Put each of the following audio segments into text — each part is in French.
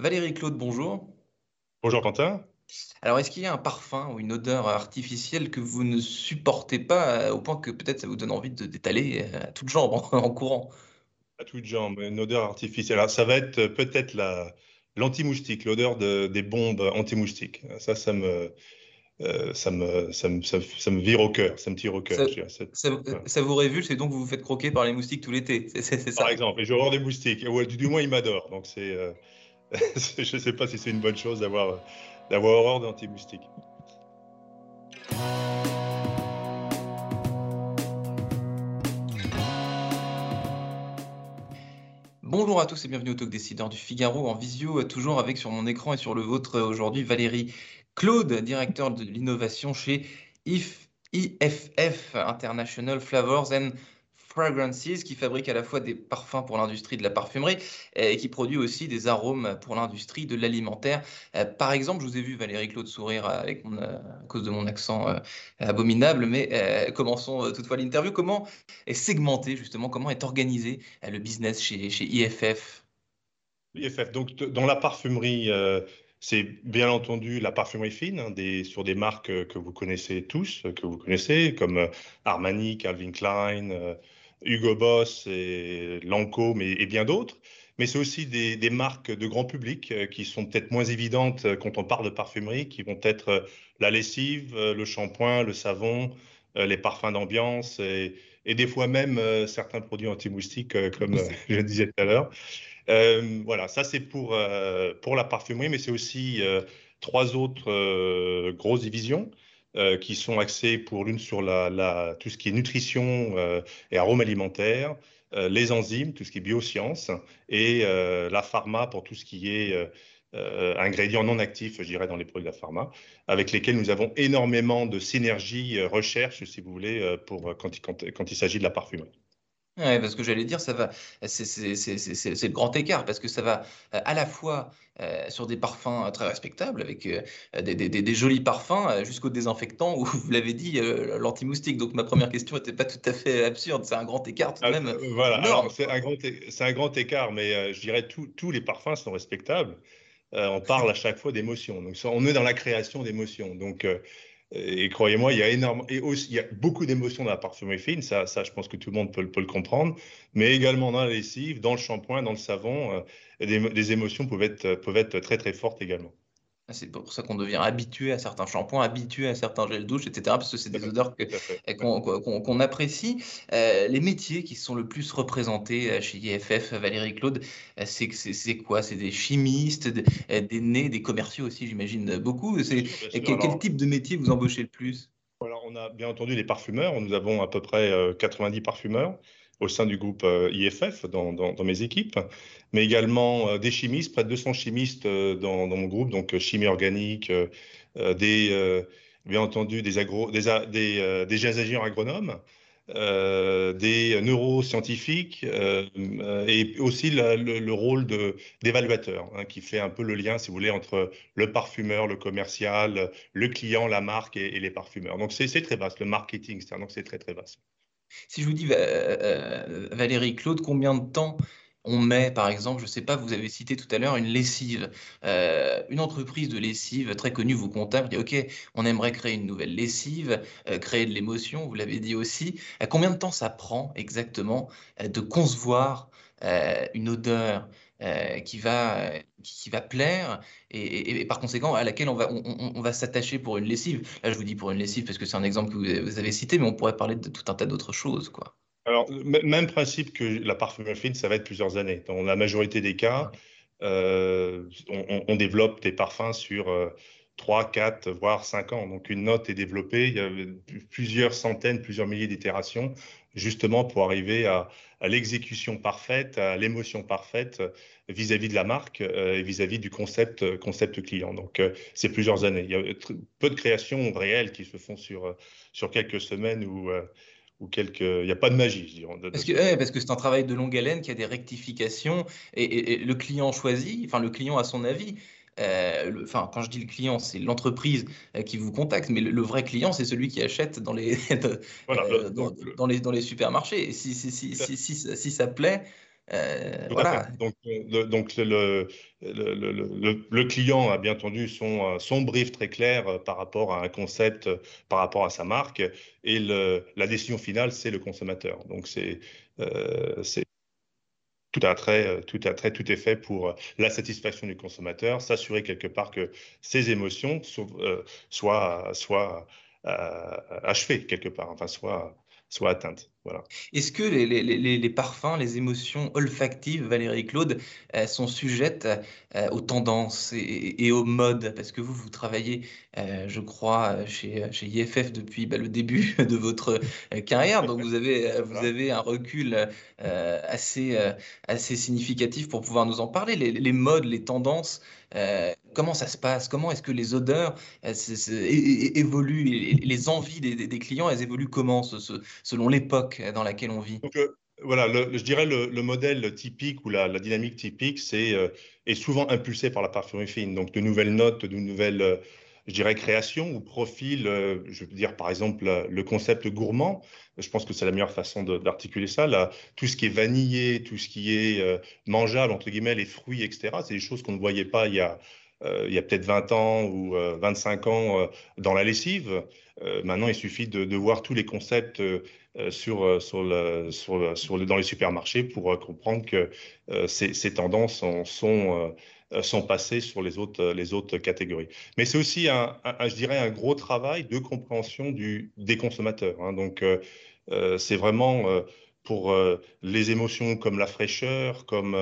Valérie Claude, bonjour. Bonjour Quentin. Alors, est-ce qu'il y a un parfum ou une odeur artificielle que vous ne supportez pas euh, au point que peut-être ça vous donne envie de d'étaler euh, à toutes jambes en, en courant? À toutes jambes, une odeur artificielle. Alors, ça va être euh, peut-être la l'anti-moustique, l'odeur de- des bombes anti-moustiques. Ça, ça me, euh, ça me, ça me, ça, me ça me vire au cœur, ça me tire au cœur. Ça. C'est- ça- vous révulse et donc vous vous faites croquer par les moustiques tout l'été. C'est c'est- c'est Par exemple, et j'ai horreur des moustiques. Ou du du moins, ils m'adorent. Donc, c'est, euh, je ne sais pas si c'est une bonne chose d'avoir d'avoir horreur d'anti-moustiques. Bonjour à tous et bienvenue au Talk Décideur du Figaro en visio, toujours avec sur mon écran et sur le vôtre aujourd'hui Valérie Claude, directeur de l'innovation chez IF IFF International Flavors and Fragrances, qui fabrique à la fois des parfums pour l'industrie de la parfumerie et qui produit aussi des arômes pour l'industrie de l'alimentaire. Euh, par exemple, je vous ai vu Valérie Claude sourire avec mon, euh, à cause de mon accent euh, abominable, mais euh, commençons euh, toutefois l'interview. Comment est segmenté justement, comment est organisé euh, le business chez, chez IFF? IFF. Donc, dans la parfumerie, euh, c'est bien entendu la parfumerie fine, hein, sur des marques euh, que vous connaissez tous, euh, que vous connaissez, comme euh, Armani, Calvin Klein, euh, Hugo Boss et Lancôme et, et bien d'autres. Mais c'est aussi des, des marques de grand public euh, qui sont peut-être moins évidentes euh, quand on parle de parfumerie, qui vont être euh, la lessive, le shampoing, le savon, les parfums d'ambiance et, et des fois même certains produits anti-moustiques, comme je disais tout à l'heure. Euh, voilà, ça c'est pour, euh, pour la parfumerie, mais c'est aussi euh, trois autres grosses divisions euh, qui sont axées pour l'une sur la, la- tout ce qui est nutrition euh, et arômes alimentaires, euh, les enzymes, tout ce qui est biosciences, et euh, la pharma pour tout ce qui est euh, ingrédients non actifs, je dirais, dans les produits de la pharma, avec lesquels nous avons énormément de synergie euh, recherche, si vous voulez, pour, quand, quand, quand il s'agit de la parfumerie. Ouais, parce que j'allais dire, ça va, c'est le grand écart, parce que ça va euh, à la fois euh, sur des parfums euh, très respectables, avec des, des- des- jolis parfums, jusqu'aux désinfectants, où vous l'avez dit, l'anti-moustique. Donc ma première question n'était pas tout à fait absurde, c'est un grand écart tout de Ah, même Voilà, c'est un un grand écart, mais je dirais tous tous les parfums sont respectables. On parle à chaque fois d'émotions. Donc, on est dans la création d'émotions. Donc, et croyez-moi, il y a énorme, et aussi, il y a beaucoup d'émotions dans la parfumerie fine. Ça, ça, je pense que tout le monde peut, le comprendre. Mais également dans la lessive, dans le shampoing, dans le savon, euh, des, des émotions peuvent être, peuvent être très, très fortes également. C'est pour ça qu'on devient habitué à certains shampoings, habitué à certains gels douche, etc., parce que c'est des odeurs qu'on apprécie. Euh, les métiers qui sont le plus représentés euh, chez IFF, Valérie Claude, euh, c'est quoi? C'est des chimistes, des, des nés, des commerciaux aussi, j'imagine beaucoup. Quel, type de métier vous embauchez le plus? Alors, on a bien entendu les parfumeurs. Nous avons à peu près euh, 90 parfumeurs au sein du groupe euh, IFF dans, mes équipes, mais également euh, des chimistes, près de 200 chimistes euh, dans, mon groupe, donc chimie organique, des, bien entendu des, agro, des, des, des ingénieurs agronomes, des neuroscientifiques et aussi le, le rôle d'évaluateur, hein, qui fait un peu le lien, si vous voulez, entre le parfumeur, le commercial, le client, la marque et, les parfumeurs. Donc c'est très vaste, le marketing, c'est très très vaste. Si je vous dis, euh, Valérie Claude, combien de temps on met, par exemple, je ne sais pas, vous avez cité tout à l'heure une lessive. Euh, une entreprise de lessive très connue vous contacte, dit, OK, on aimerait créer une nouvelle lessive, euh, créer de l'émotion, vous l'avez dit aussi. Combien de temps ça prend exactement de concevoir une odeur euh, qui va, euh, qui, qui va plaire et, et- et par conséquent à laquelle on va, on, on- on va s'attacher pour une lessive? Là, je vous dis pour une lessive parce que c'est un exemple que vous vous avez cité, mais on pourrait parler de tout un tas d'autres choses, quoi. Alors, même principe que la parfumerie fine, ça va être plusieurs années. Dans la majorité des cas, euh, on, développe des parfums sur 3, 4, voire 5 ans. Donc, une note est développée, il y a plusieurs centaines, plusieurs milliers d'itérations, justement pour arriver à, l'exécution parfaite, à l'émotion parfaite euh, vis-à-vis de la marque euh, et vis-à-vis du concept, euh, client. Donc, c'est plusieurs années. Il y a peu de créations réelles qui se font sur, sur quelques semaines ou, ou quelques... Il n'y a pas de magie, je dirais. Parce ce que, ouais, c'est un travail de longue haleine qui a des rectifications et le client choisit, enfin le client a son avis. Euh, le- enfin, quand je dis le client, c'est l'entreprise euh, qui vous contacte, mais le, le vrai client, c'est celui qui achète dans les, Voilà, euh, le- dans, donc, le- dans les, dans les supermarchés. Et si, ça- plaît, voilà. Donc, le, donc le, le, le, client a bien entendu son, son brief très clair par rapport à un concept, par rapport à sa marque, et la décision finale, c'est le consommateur. Donc c'est trait, tout est fait pour la satisfaction du consommateur, s'assurer quelque part que ses émotions soient, soient achevées quelque part, enfin soient, soient atteintes. Voilà. Est-ce que les, les, les, parfums, les émotions olfactives, Valérie Claude, euh, sont sujettes euh, aux tendances et, aux modes? Parce que vous, vous travaillez, euh, je crois, chez, chez IFF depuis bah, le début de votre carrière, donc vous avez, vous avez un recul assez, assez significatif pour pouvoir nous en parler. Les, modes, les tendances, comment ça se passe? Comment est-ce que les odeurs évoluent? Les envies des, clients, elles évoluent comment selon l'époque dans laquelle on vit? Euh, voilà, je dirais le, le, modèle typique ou la, dynamique typique, c'est euh, est souvent impulsé par la parfumerie fine. Donc de nouvelles notes, de nouvelles, euh, je dirais, créations ou profils. je veux dire par exemple le concept gourmand. Je pense que c'est la meilleure façon d'articuler ça. Tout ce qui est vanillé, tout ce qui est mangeable entre guillemets, les fruits, etc. C'est des choses qu'on ne voyait pas il y a il y a peut-être 20 ans ou 25 ans dans la lessive. maintenant, il suffit de, voir tous les concepts euh, sur, euh, dans les supermarchés pour euh, comprendre que ces, ces, tendances sont, sont, passées sur les autres, catégories. Mais c'est aussi, je dirais, un gros travail de compréhension des consommateurs. Hein. Donc, c'est vraiment pour les émotions comme la fraîcheur, comme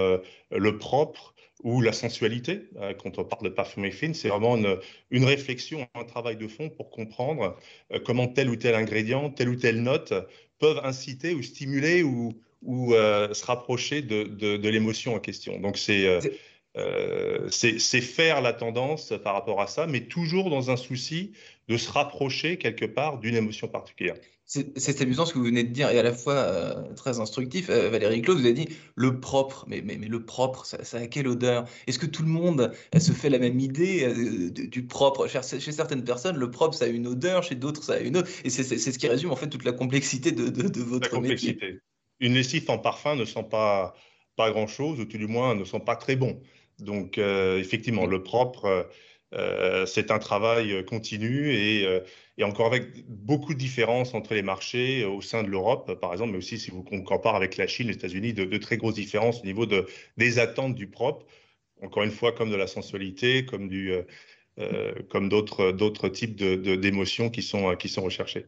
le propre, ou la sensualité, euh, quand on parle de parfumerie fine, c'est vraiment une, une, réflexion, un travail de fond pour comprendre euh, comment tel ou tel ingrédient, telle ou telle note peuvent inciter ou stimuler ou, ou euh, se rapprocher de, de, de l'émotion en question. Donc c'est c'est faire la tendance par rapport à ça, mais toujours dans un souci de se rapprocher quelque part d'une émotion particulière. C'est amusant ce que vous venez de dire et à la fois euh, très instructif. Euh, Valérie Claude, vous avez dit le propre. Mais, mais, mais le propre, ça, a quelle odeur? Est-ce que tout le monde euh, se fait la même idée du, propre? Chez, certaines personnes, le propre, ça a une odeur, chez d'autres, ça a une autre. Et c'est ce qui résume en fait toute la complexité de, de, votre la complexité. Une lessive en parfum ne sent pas, pas grand-chose, ou tout du moins ne sent pas très bon. Donc, effectivement, le propre euh, c'est un travail euh, continu euh, et, encore avec beaucoup de différences entre les marchés au sein de l'Europe, par exemple, mais aussi si vous comparez avec la Chine, les États-Unis, de, très grosses différences au niveau de, des attentes du propre, encore une fois, comme de la sensualité, comme, d'autres, types d'émotions qui sont recherchées.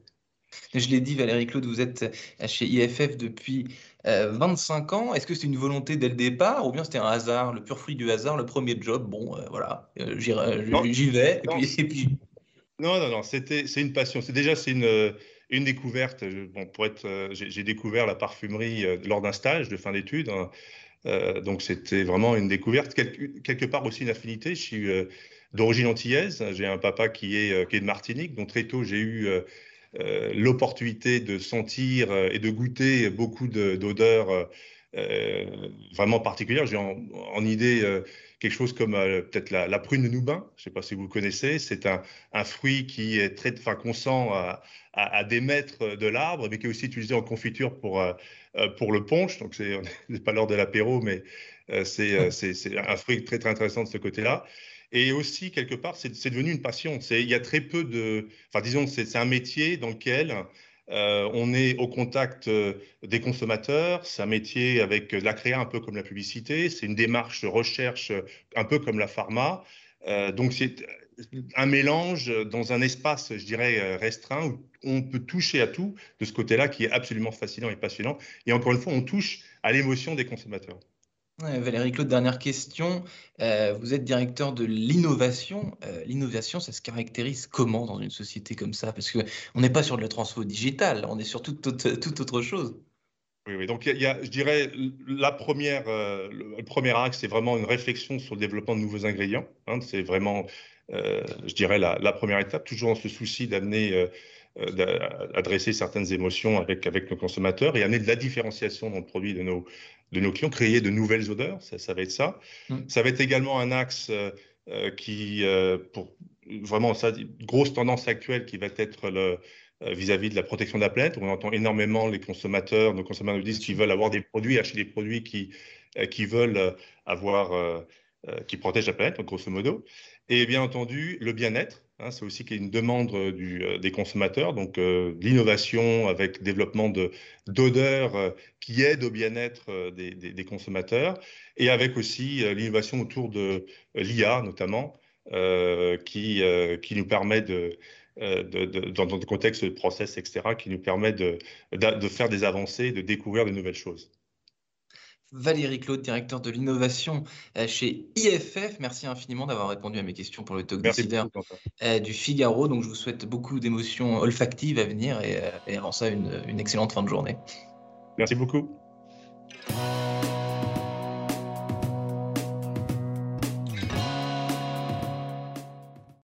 Je l'ai dit, Valérie Claude, vous êtes chez IFF depuis 25 euh, ans. Est-ce que c'est une volonté dès le départ ou bien c'était un hasard, le pur fruit du hasard, le premier job? Bon, euh, voilà, euh, j'y vais. Et puis, Non, non, non, c'est une passion. C'est déjà c'est une, une découverte. Bon, pour être, j'ai, découvert la parfumerie lors d'un stage de fin d'études. Hein. donc c'était vraiment une découverte. quelque part aussi une affinité. Je suis d'origine antillaise. J'ai un papa qui est, qui est de Martinique. Donc très tôt, j'ai eu l'opportunité de sentir euh, et de goûter beaucoup d'odeurs euh, vraiment particulières. J'ai en, idée quelque chose comme peut-être la, prune de Noubin. Je ne sais pas si vous connaissez. C'est un, fruit qui est très, enfin, qu'on sent à, à, de l'arbre, mais qui est aussi utilisé en confiture pour, pour le punch. Donc, c'est pas l'heure de l'apéro, mais c'est un fruit très, très intéressant de ce côté-là. Et aussi, quelque part, c'est devenu une passion. Il y a très peu de. Enfin, disons, c'est un métier dans lequel euh, on est au contact euh, des consommateurs. C'est un métier avec la créa un peu comme la publicité. C'est une démarche de recherche un peu comme la pharma. Euh, donc, c'est un mélange dans un espace, je dirais, restreint où on peut toucher à tout de ce côté-là qui est absolument fascinant et passionnant. Et encore une fois, on touche à l'émotion des consommateurs. Valérie Claude, dernière question. Euh, vous êtes directeur de l'innovation. Euh, l'innovation, ça se caractérise comment dans une société comme ça? Parce qu'on n'est pas sur de la transfo digitale, on est sur toute, autre chose. Oui, oui. donc il y, a, je dirais, la première, euh, le premier axe, c'est vraiment une réflexion sur le développement de nouveaux ingrédients. Hein. c'est vraiment, je dirais, la, première étape, toujours dans ce souci d'amener d'adresser certaines émotions avec, avec nos consommateurs et amener de la différenciation dans le produit de nos, de nos clients, créer de nouvelles odeurs, ça, ça va être ça. Mm. Ça va être également un axe euh, euh, qui, pour vraiment ça, grosse tendance actuelle qui va être le vis-à-vis de la protection de la planète. On entend énormément les consommateurs, nos consommateurs nous disent qu'ils veulent avoir des produits, acheter des produits qui, qui veulent avoir, qui protègent la planète, grosso modo. Et bien entendu, le bien-être, hein, c'est aussi une demande des consommateurs, donc l'innovation avec développement d'odeurs qui aident au bien-être des, consommateurs, et avec aussi l'innovation autour de l'IA notamment, qui, nous permet de, euh, dans, des contextes de process, etc., qui nous permet de, faire des avancées, de découvrir de nouvelles choses. Valérie Claude, directeur de l'innovation euh, chez IFF. Merci infiniment d'avoir répondu à mes questions pour le talk décideur euh, du Figaro. Donc, je vous souhaite beaucoup d'émotions olfactives à venir et, avant ça, une, une excellente fin de journée. Merci beaucoup.